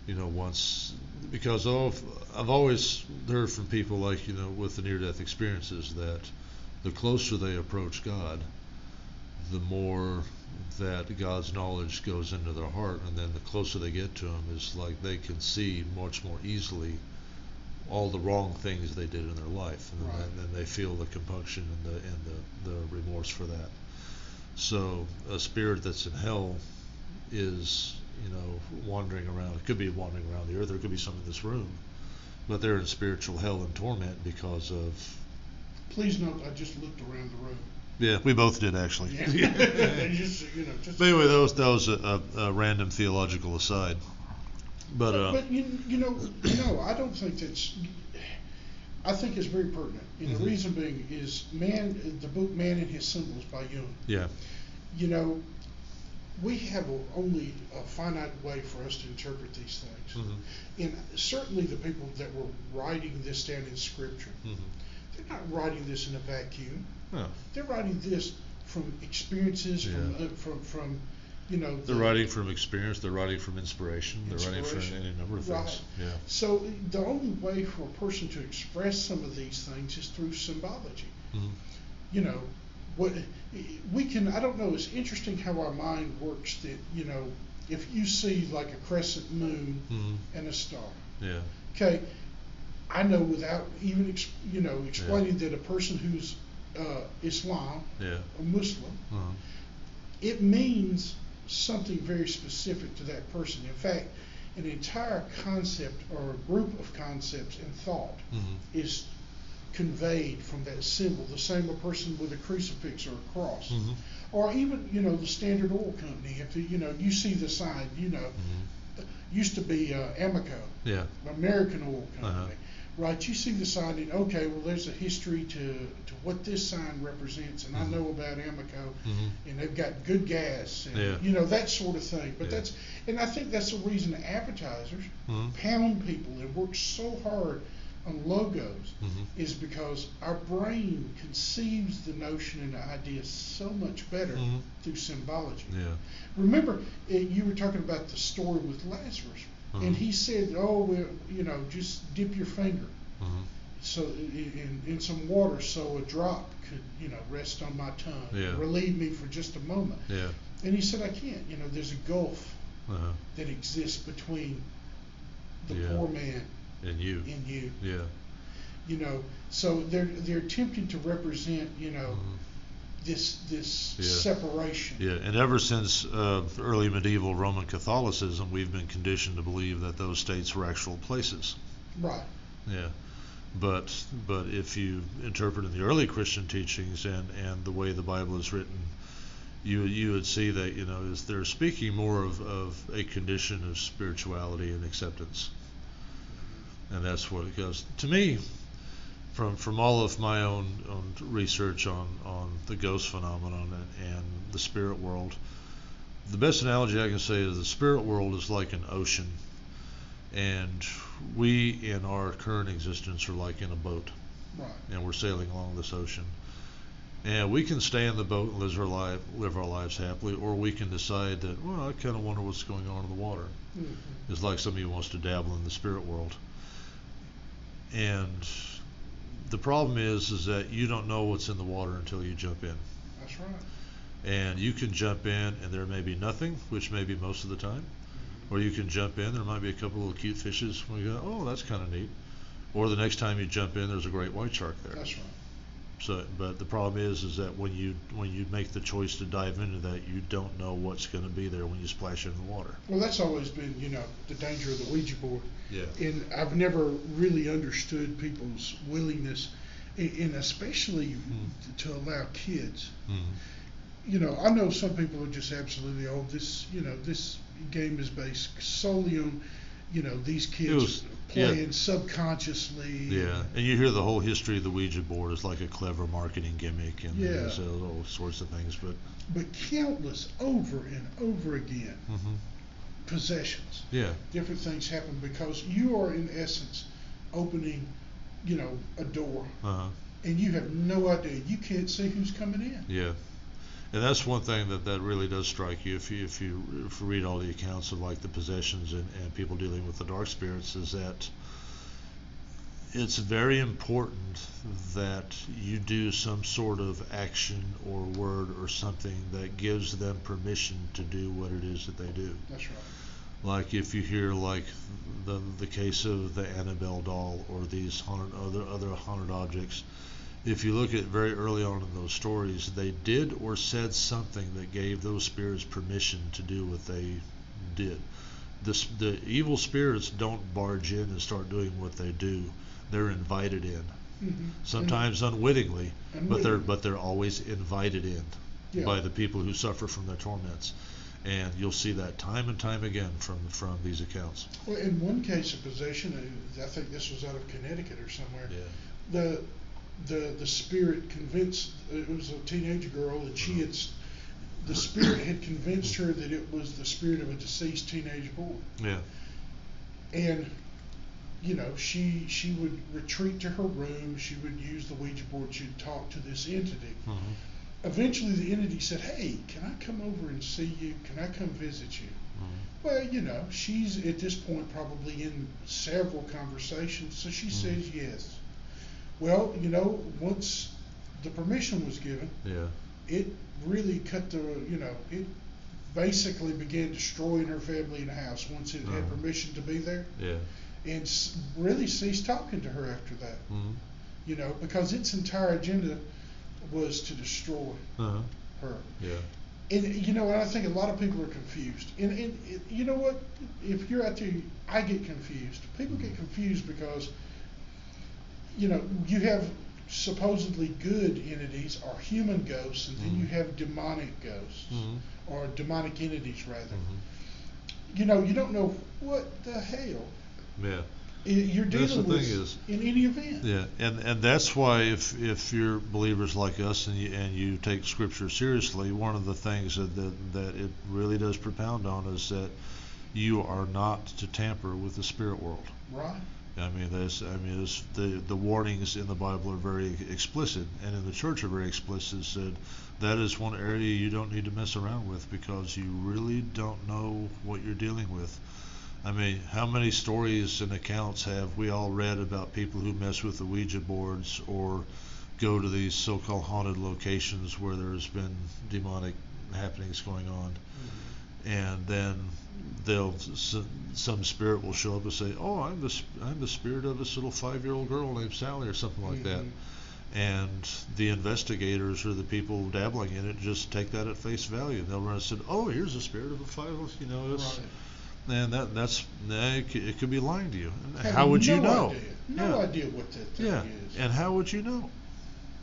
you know once because I've I've always heard from people like you know with the near-death experiences that the closer they approach God, the more that God's knowledge goes into their heart, and then the closer they get to Him, is like they can see much more easily all the wrong things they did in their life, and Right. then, then they feel the compunction and the and the, the remorse for that. So a spirit that's in hell is you know wandering around. It could be wandering around the earth, or it could be some in this room, but they're in spiritual hell and torment because of. please note, I just looked around the room. Yeah, we both did actually. Yeah. (laughs) (laughs) just, you know, just But anyway, that was that was a, a, a random theological aside. But uh, But you, you know, no, I don't think that's. I think it's very pertinent, and Mhm. the reason being is man, the book "Man and His Symbols" by Jung. yeah, You know, we have a, only a finite way for us to interpret these things, Mhm. and certainly the people that were writing this down in Scripture, hmm they're not writing this in a vacuum. no, They're writing this from experiences, from uh, from from, you know. they're the- writing from experience. They're writing from inspiration. They're writing from Inspiration. any number of Right. things. Yeah. So the only way for a person to express some of these things is through symbology. hmm You know, what we can. I don't know. It's interesting how our mind works. That you know, if you see like a crescent moon hmm and a star, Yeah. okay, I know without even ex, you know explaining that a person who's uh, Islam, Yeah. a Muslim, uh it means something very specific to that person. In fact, an entire concept or a group of concepts and thought hmm is conveyed from that symbol. The same a person with a crucifix or a cross. Mhm. Or even, you know, the Standard Oil Company. If you know, you see the sign, you know, Mhm. used to be uh, Amoco, Yeah. American Oil Company. Uh-huh. Right, you see the sign and okay, well there's a history to, to what this sign represents and Mhm. I know about Amoco Mhm. and they've got good gas and Yeah. you know that sort of thing. But Yeah. that's and I think that's the reason advertisers Mhm. pound people They work so hard on logos Mhm. is because our brain conceives the notion and the idea so much better Mhm. through symbology. Yeah. Remember, uh, you were talking about the story with Lazarus, and Mhm. he said, "Oh, well, you know, just dip your finger Mhm. so in, in some water, so a drop could, you know, rest on my tongue, Yeah. relieve me for just a moment." Yeah. And he said, "I can't. You know, there's a gulf Uh-huh. that exists between the Yeah. poor man And you. In you." Yeah. You know, so they're they're attempting to represent, you know, Mhm. this this Yeah. separation. Yeah, and ever since uh, early medieval Roman Catholicism, we've been conditioned to believe that those states were actual places. Right. Yeah, but but if you interpret in the early Christian teachings and and the way the Bible is written, you you would see that you know is they're speaking more of of a condition of spirituality and acceptance, and that's what it goes. To me, from from all of my own, own research on on the ghost phenomenon and, and the spirit world, the best analogy I can say is the spirit world is like an ocean, and we in our current existence are like in a boat, Right. and we're sailing along this ocean. And we can stay in the boat and live our life, live our lives happily, or we can decide that, well, I kind of wonder what's going on in the water. Mhm. It's like somebody who wants to dabble in the spirit world. And the problem is, is that you don't know what's in the water until you jump in. That's right. And you can jump in and there may be nothing, which may be most of the time. Or you can jump in, there might be a couple little cute fishes. And you go, oh, that's kind of neat. Or the next time you jump in, there's a great white shark there. That's right. So, but the problem is, is that when you when you make the choice to dive into that, you don't know what's going to be there when you splash in the water. Well, that's always been, you know, the danger of the Ouija board. Yeah. And I've never really understood people's willingness, and, and especially Hmm. to allow kids. hmm You know, I know some people are just absolutely, oh, this, you know, this game is based solely on, you know, these kids. Playing subconsciously. Yeah, and you hear the whole history of the Ouija board is like a clever marketing gimmick and Yeah. so all sorts of things. But But countless over and over again hmm possessions. yeah, different things happen because you are in essence opening, you know, a door uh-huh. and you have no idea. You can't see who's coming in. yeah, and that's one thing that that really does strike you if you if you, if you read all the accounts of like the possessions and, and people dealing with the dark spirits is that it's very important that you do some sort of action or word or something that gives them permission to do what it is that they do. That's right. like if you hear like the the case of the Annabelle doll or these haunted other other haunted objects, if you look at very early on in those stories, they did or said something that gave those spirits permission to do what they did. This, the evil spirits don't barge in and start doing what they do. They're invited in, Mm-hmm. sometimes unwittingly, but they're but they're always invited in Yeah. by the people who suffer from their torments. And you'll see that time and time again from from these accounts. Well, in one case of possession, I think this was out of Connecticut or somewhere. Yeah. The the the spirit convinced it was a teenage girl and she had the spirit had convinced her that it was the spirit of a deceased teenage boy. Yeah. and you know she she would retreat to her room she would use the ouija board she'd talk to this entity hmm eventually the entity said hey can i come over and see you can i come visit you hmm well you know she's at this point probably in several conversations so she Mhm. says yes well you know once the permission was given Yeah. it really cut the you know it basically began destroying her family and house once it had Uh-huh. permission to be there Yeah. and s- really ceased talking to her after that. hmm You know, because its entire agenda was to destroy Uh-huh. her. Yeah. And you know, and I think a lot of people are confused. And, and it, you know what? If you're out there, I get confused. People get confused because you know, you have supposedly good entities or human ghosts, and then you Mhm. have demonic ghosts Mhm. or demonic entities rather. Mhm. You know, you don't know what the hell Yeah. you're dealing the with thing is- in any event. Yeah, and and that's why if if you're believers like us and you and you take Scripture seriously, one of the things that that, that it really does propound on is that you are not to tamper with the spirit world. Right. I mean, there's, I mean, there's, the the warnings in the Bible are very explicit, and in the church are very explicit. Said that is one area you don't need to mess around with because you really don't know what you're dealing with. I mean, how many stories and accounts have we all read about people who mess with the Ouija boards or go to these so-called haunted locations where there's been demonic happenings going on? Mm-hmm. and then they'll some spirit will show up and say, "Oh, I'm the I'm the spirit of this little five-year-old girl named Sally or something like that," Mhm. and the investigators or the people dabbling in it just take that at face value. And they'll run and say, "Oh, here's the spirit of a five, you know, it's." Right. And that that's it, could, it could be lying to you. Have how would you know? Idea. No Yeah. idea what that thing Yeah, is. and how would you know?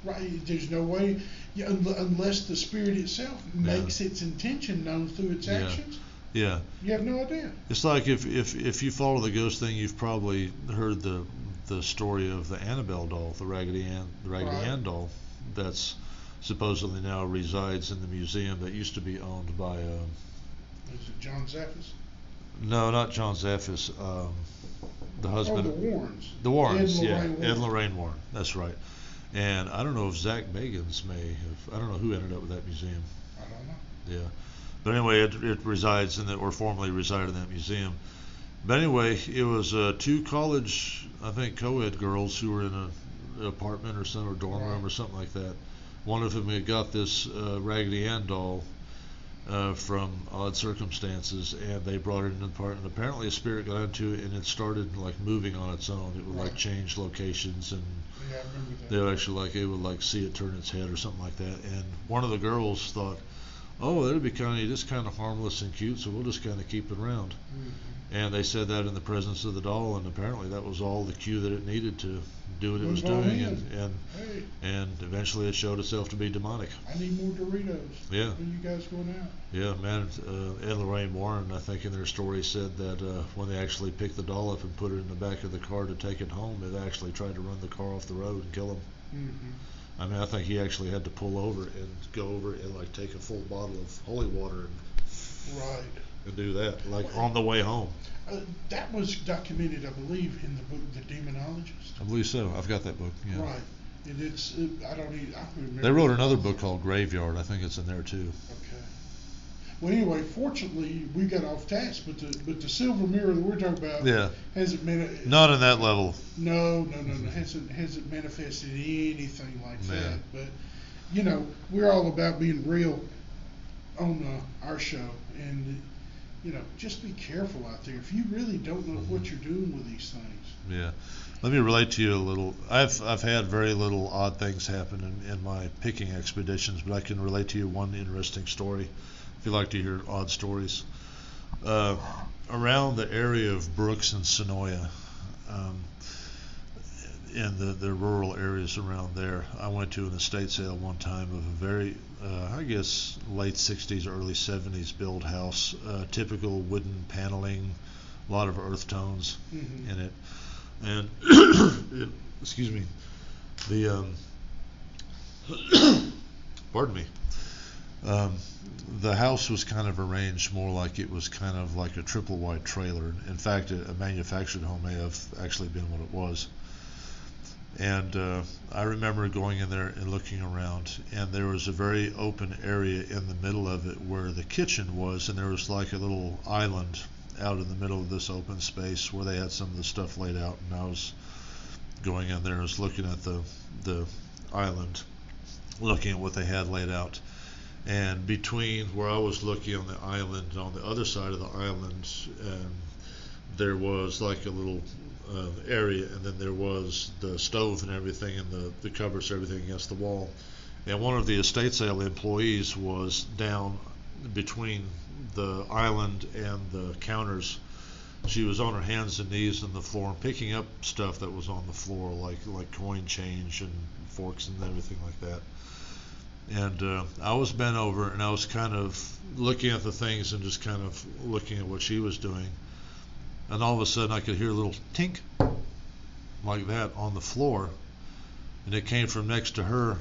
Right. There's no way, yeah, un- unless the spirit itself makes its intention known through its Yeah. actions. Yeah, You have no idea. It's like if, if, if you follow the ghost thing, you've probably heard the the story of the Annabelle doll, the Raggedy Ann, the Raggedy Right. Ann doll, that's supposedly now resides in the museum that used to be owned by uh, Is it John Zaffis? no, not John Zaffis, um, the husband. Oh, husband, the Warrens. the Warrens, Ed yeah, Lorraine Ed Lorraine Warren, that's right. And I don't know if Zach Bagans may have, I don't know who ended up with that museum. I don't know. Yeah. But anyway, it, it resides in the, or formerly resided in that museum. But anyway, it was uh, two college, I think, co-ed girls who were in a, an apartment or some or dorm room or something like that. One of them had got this uh, Raggedy Ann doll uh, from odd circumstances, and they brought it into the apartment. Apparently, a spirit got into it, and it started like moving on its own. It would like change locations and Yeah, that. they would actually like it would like see it turn its head or something like that. And one of the girls thought, "Oh, that'd be kind of just kind of harmless and cute, so we'll just kind of keep it around." Mhm. And they said that in the presence of the doll, and apparently that was all the cue that it needed to do what it was doing, in. and and Hey, and eventually it showed itself to be demonic. I need more Doritos. Yeah. When you guys going out? Yeah, man. Uh, Ed and Lorraine Warren, I think, in their story said that uh, when they actually picked the doll up and put it in the back of the car to take it home, it actually tried to run the car off the road and kill him. Mm-hmm. I mean, I think he actually had to pull over and go over and like take a full bottle of holy water and, Right. and do that, like on the way home. Uh, that was documented, I believe, in the book The Demonologist. I believe so. I've got that book. Yeah. Right. And it's, uh, I don't even, I can remember. They wrote another book called Graveyard. I think it's in there too. Okay. Well, anyway, fortunately, we got off task, but the but the silver mirror that we're talking about Yeah. hasn't mani- Not in that level. No, no, no, no, hasn't hasn't manifested anything like Yeah. that. But you know, we're all about being real on uh, our show, and you know, just be careful out there. If you really don't know what you're doing with these things, Yeah. Let me relate to you a little. I've I've had very little odd things happen in, in my picking expeditions, but I can relate to you one interesting story. If you like to hear odd stories, uh, around the area of Brooks and Sonoya, um, in the, the rural areas around there, I went to an estate sale one time of a very, uh, I guess, late 60s, early 70s build house, uh, typical wooden paneling, a lot of earth tones Mhm. in it, and (coughs) it, excuse me, the um, (coughs) pardon me, um, the house was kind of arranged more like it was kind of like a triple wide trailer. In fact, a, a manufactured home may have actually been what it was. And uh, I remember going in there and looking around, and there was a very open area in the middle of it where the kitchen was, and there was like a little island out in the middle of this open space where they had some of the stuff laid out. And I was going in there, I was looking at the the island, looking at what they had laid out. And between where I was looking on the island, on the other side of the island, um, there was like a little uh, area, and then there was the stove and everything, and the, the cupboards, everything against the wall. And one of the estate sale employees was down between the island and the counters, she was on her hands and knees on the floor picking up stuff that was on the floor, like like coin change and forks and everything like that. And uh, I was bent over and I was kind of looking at the things and just kind of looking at what she was doing. And all of a sudden, I could hear a little tink like that on the floor, and it came from next to her.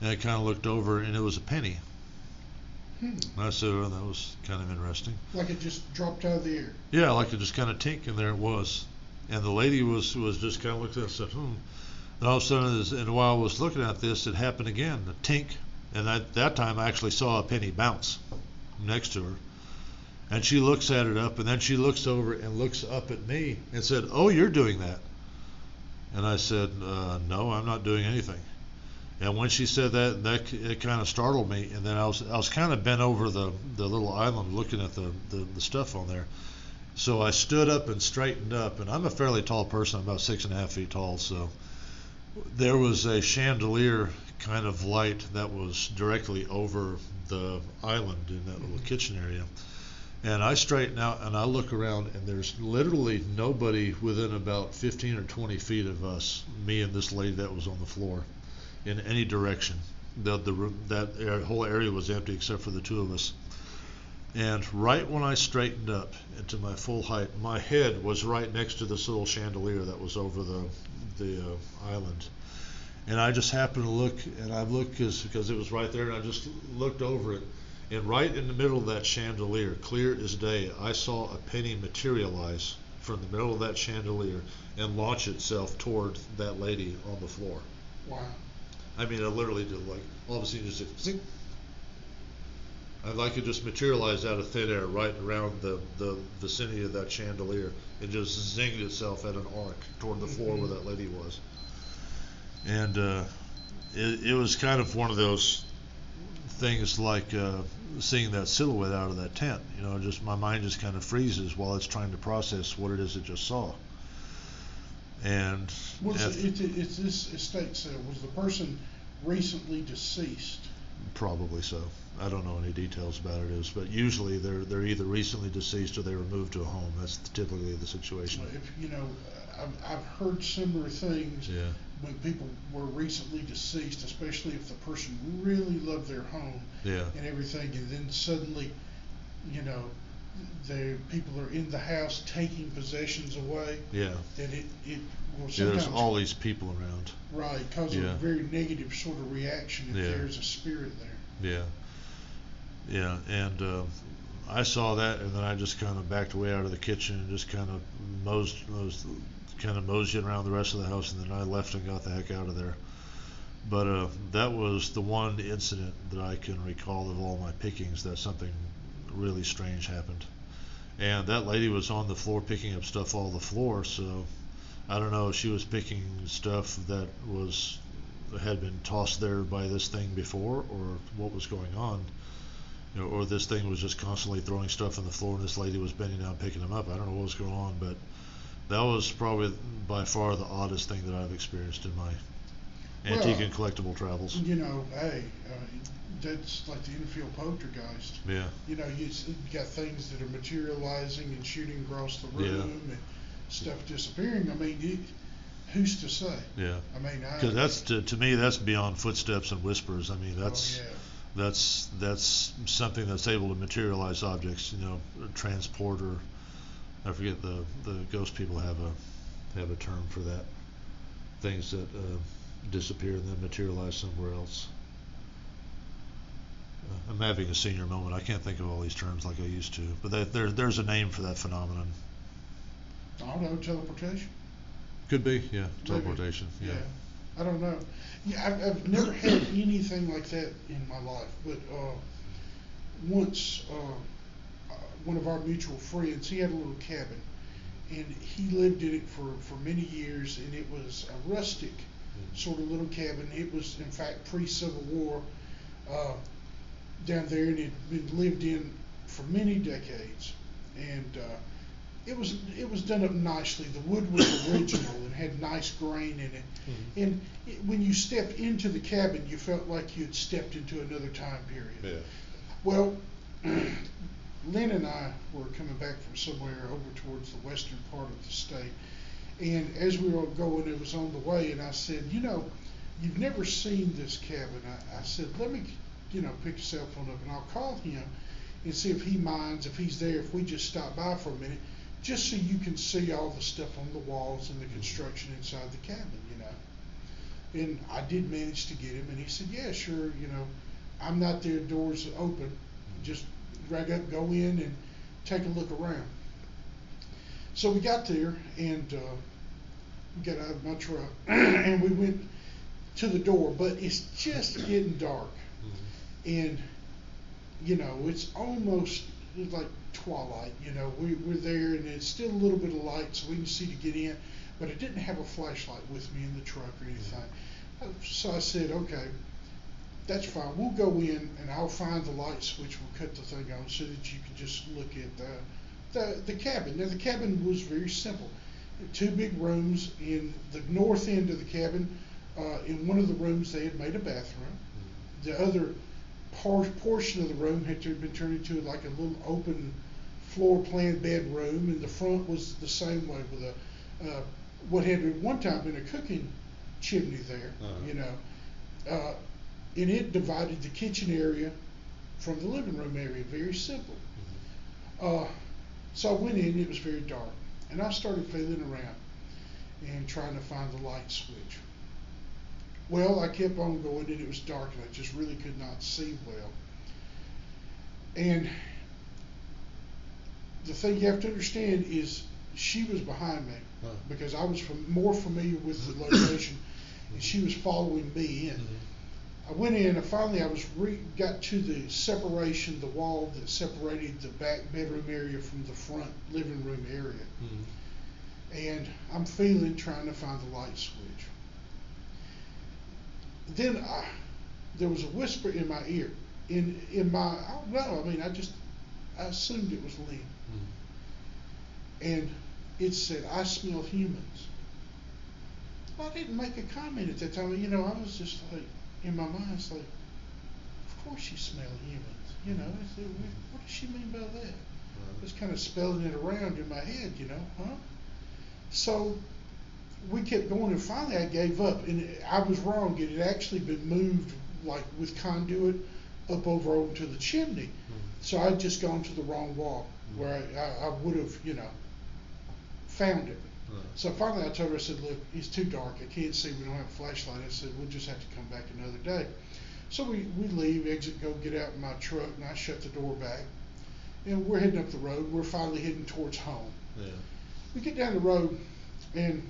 And I kind of looked over, and it was a penny. Hmm. And I said, "Oh, that was kind of interesting." Like it just dropped out of the air. Yeah, like it just kind of tink, and there it was. And the lady was was just kind of looking at it and said, "Hmm." And all of a sudden, and while I was looking at this, it happened again, the tink. And at that time, I actually saw a penny bounce next to her. And she looks at it up, and then she looks over and looks up at me and said, "Oh, you're doing that." And I said, uh, "No, I'm not doing anything." And when she said that, that it kind of startled me. And then I was I was kind of bent over the the little island looking at the, the the stuff on there. So I stood up and straightened up, and I'm a fairly tall person. I'm about six and a half feet tall. So there was a chandelier kind of light that was directly over the island in that little kitchen area. And I straighten out and I look around, and there's literally nobody within about 15 or 20 feet of us, me and this lady that was on the floor, in any direction. The, the room, that air, whole area was empty except for the two of us. And right when I straightened up into my full height, my head was right next to this little chandelier that was over the the uh, island. And I just happened to look, and I looked because it was right there, and I just looked over it. And right in the middle of that chandelier, clear as day, I saw a penny materialize from the middle of that chandelier and launch itself toward that lady on the floor. Wow. I mean, I literally did like all of a sudden just did zing. And like it just materialized out of thin air right around the, the vicinity of that chandelier. It just zinged itself at an arc toward the floor where mm-hmm. that lady was. And uh, it, it was kind of one of those things like uh, seeing that silhouette out of that tent. You know, just my mind just kind of freezes while it's trying to process what it is it just saw. And What's after- it, it, it's this estate sale? Was the person recently deceased? Probably so. I don't know any details about it is, but usually they're they're either recently deceased or they were moved to a home. That's typically the situation. If you know, I've, I've heard similar things Yeah. When people were recently deceased, especially if the person really loved their home Yeah. and everything, and then suddenly, you know, the people are in the house taking possessions away. Yeah. That it it will Yeah, there's all these people around. right cause Yeah. a very negative sort of reaction if Yeah. there's a spirit there. Yeah. Yeah, and uh, I saw that, and then I just kind of backed away out of the kitchen and just kind of mosed, mosed kind of moseyed around the rest of the house, and then I left and got the heck out of there. But uh, that was the one incident that I can recall of all my pickings that something really strange happened. And that lady was on the floor picking up stuff all the floor, so I don't know if she was picking stuff that was had been tossed there by this thing before, or what was going on, you know, or this thing was just constantly throwing stuff on the floor, and this lady was bending down picking them up. I don't know what was going on, but that was probably by far the oddest thing that I've experienced in my antique and collectible travels. You know, hey, uh, that's like the Enfield poltergeist. Yeah, You know, you, s- you got things that are materializing and shooting across the Yeah. room and stuff disappearing. I mean, it, who's to say? yeah. I mean, I. Because that's to, to me that's beyond footsteps and whispers. I mean that's Oh, yeah. that's that's something that's able to materialize objects. You know, transport or I forget the the ghost people have a have a term for that. Things that uh, disappear and then materialize somewhere else. Uh, I'm having a senior moment. I can't think of all these terms like I used to, but that, there there's a name for that phenomenon. I don't know, teleportation. Could be, yeah, Maybe. teleportation. Yeah. I don't know. Yeah, I've, I've never had anything like that in my life, but uh, once uh, one of our mutual friends, he had a little cabin, and he lived in it for, for many years, and it was a rustic sort of little cabin. It was, in fact, pre-Civil War uh, down there, and it had been lived in for many decades, and uh, it was it was done up nicely. The wood was original and had nice grain in it. And it, when you stepped into the cabin, you felt like you had stepped into another time period. Yeah. Well, Lynn and I were coming back from somewhere over towards the western part of the state. And as we were going, it was on the way, and I said, you know, you've never seen this cabin. I, I said, let me, you know, pick your cell phone up and I'll call him and see if he minds, if he's there, if we just stop by for a minute, just so you can see all the stuff on the walls and the construction inside the cabin, you know. And I did manage to get him, and he said, yeah, sure, you know, I'm not there, doors open, just drag up, go in, and take a look around. So we got there, and uh, we got out of my truck, (clears throat) and we went to the door, but it's just getting dark, and you know, it's almost like twilight. You know, we, we're there, and it's still a little bit of light, so we can see to get in. But I didn't have a flashlight with me in the truck or anything. So I said, okay, that's fine. We'll go in, and I'll find the light switch. We'll cut the thing on so that you can just look at the the, the cabin. Now the cabin was very simple. Two big rooms. In the north end of the cabin, uh, in one of the rooms, they had made a bathroom. The other por- portion of the room had to- been turned into like a little open floor plan bedroom, and the front was the same way with a uh, what had at one time been a cooking chimney there. Uh-huh. You know, uh, and it divided the kitchen area from the living room area. Very simple. Uh, so I went in. It was very dark, and I started feeling around and trying to find the light switch. Well, I kept on going, and it was dark, and I just really could not see well. And the thing you have to understand is she was behind me Huh. because I was fam- more familiar with the location, (coughs) and she was following me in. I went in, and finally I was re- got to the separation, the wall that separated the back bedroom area from the front living room area, mm-hmm. and I'm feeling trying to find the light switch. Then I, there was a whisper in my ear, in in my I don't know. I mean, I just I assumed it was Lynn, mm-hmm. and it said, "I smell humans." I didn't make a comment at that time. You know, I was just like in my mind, it's like, of course you smell humans. You know, I said, "What- does she mean by that? Just kind of spelling it around in my head, you know, huh? So we kept going, and finally I gave up. And I was wrong. It had actually been moved, like with conduit, up over onto the chimney. Hmm. So I'd just gone to the wrong wall where I, I, I would have, you know, found it. So finally I told her, I said, look, it's too dark. I can't see. We don't have a flashlight. I said, we'll just have to come back another day. So we, we leave, exit, go get out in my truck, and I shut the door back. And we're heading up the road. We're finally heading towards home. Yeah. We get down the road, and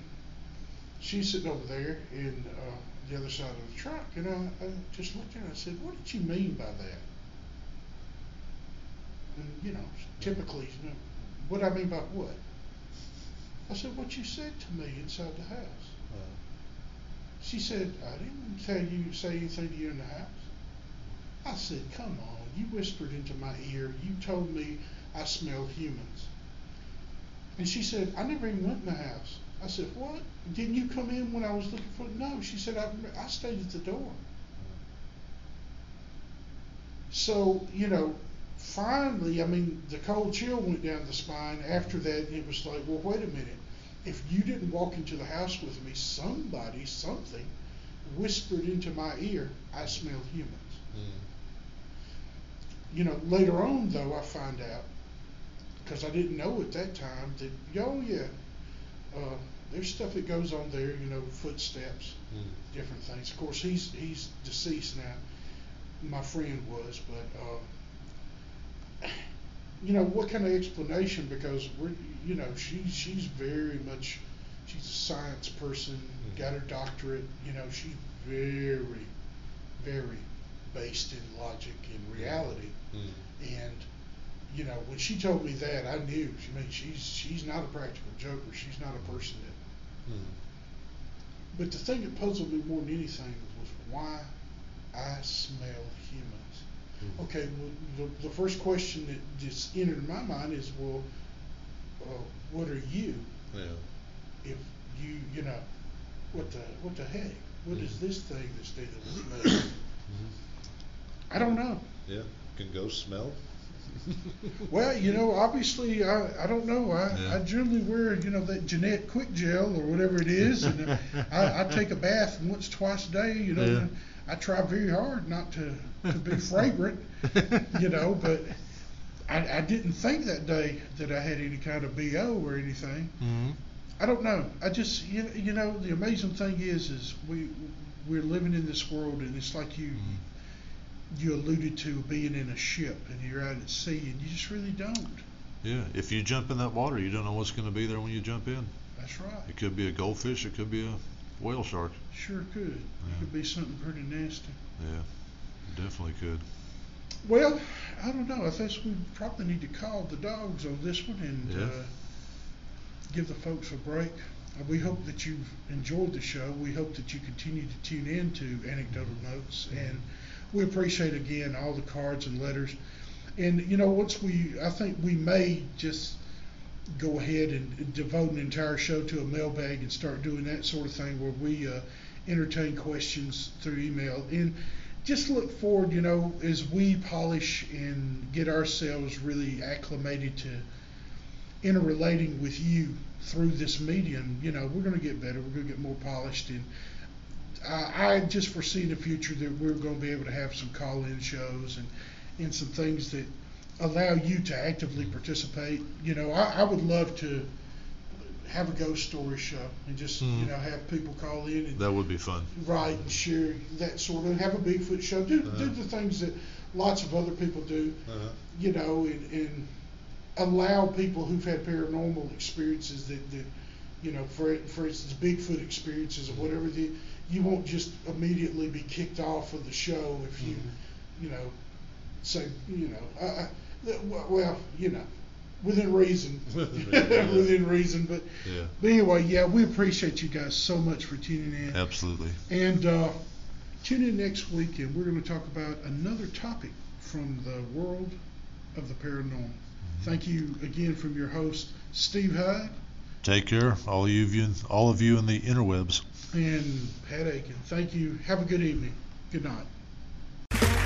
she's sitting over there in uh, the other side of the truck. And I, I just looked at her and I said, What did you mean by that? And, you know, typically, you know, what I mean by what? I said, What you said to me inside the house. She said, I didn't tell you, say anything to you in the house. I said, Come on. You whispered into my ear. You told me I smelled humans. And she said, I never even went in the house. I said, What? Didn't you come in when I was looking for No. She said, I, I stayed at the door. So, you know, finally, I mean, the cold chill went down the spine. After that, it was like, well, wait a minute. If you didn't walk into the house with me, somebody, something, whispered into my ear, I smell humans. You know, later on, though, I find out, because I didn't know at that time, that, oh, yeah, uh, there's stuff that goes on there, you know, footsteps, different things. Of course, he's he's deceased now. My friend was, but uh, you know, what kind of explanation? Because we're, you know, she she's very much, she's a science person, mm-hmm. got her doctorate. You know, she's very, very based in logic and reality. Mm-hmm. And you know, when she told me that, I knew. I mean, she's she's not a practical joker. She's not a person that. Mm-hmm. But the thing that puzzled me more than anything was why I smell humans. Okay, well, the, the first question that just entered my mind is, well, uh, what are you? Yeah. If you, you know, what the what the heck? What is this thing that's dealing with me? I don't know. Yeah. Can ghosts smell? Well, you know, obviously, I, I don't know. I, Yeah. I generally wear, you know, that Jeanette Quick Gel or whatever it is, and uh, I, I take a bath once, twice a day. You know, Yeah. I try very hard not to to be fragrant, you know, but I, I didn't think that day that I had any kind of bo or anything. hmm I don't know. I just, you, you know, the amazing thing is, is we we're living in this world, and it's like you you alluded to being in a ship and you're out at sea, and you just really don't. Yeah, if you jump in that water, you don't know what's going to be there when you jump in. That's right. It could be a goldfish, it could be a whale shark. Sure could. It Yeah. could be something pretty nasty. Yeah, definitely could. Well, I don't know. I think we probably need to call the dogs on this one and Yeah. uh, give the folks a break. Uh, we hope that you've enjoyed the show. We hope that you continue to tune in to Anecdotal Notes. And we appreciate, again, all the cards and letters. And, you know, once we, I think we may just go ahead and devote an entire show to a mailbag and start doing that sort of thing where we uh, entertain questions through email. And just look forward, you know, as we polish and get ourselves really acclimated to interrelating with you through this medium, you know, we're going to get better. We're going to get more polished. And I, I just foresee in the future that we're going to be able to have some call-in shows and, and some things that allow you to actively participate. You know, I, I would love to have a ghost story show and just, you Mhm. know, have people call in and That would be fun. write and share that sort of have a Bigfoot show. Do do Uh-huh. the things that lots of other people do, Uh-huh. you know, and, and allow people who've had paranormal experiences that, that you know, for for instance, Bigfoot experiences or whatever. The, you won't just immediately be kicked off of the show if you, Mhm. you know, say, you know, uh, uh, th- well, you know, within reason, (laughs) Within (laughs) reason, within reason. But Yeah, but anyway, yeah, we appreciate you guys so much for tuning in. absolutely. And uh, tune in next week, and we're going to talk about another topic from the world of the paranormal. Thank you again from your host, Steve Hyde Take care, all of you, all of you in the interwebs. and Pat Akin. Thank you. Have a good evening. Good night.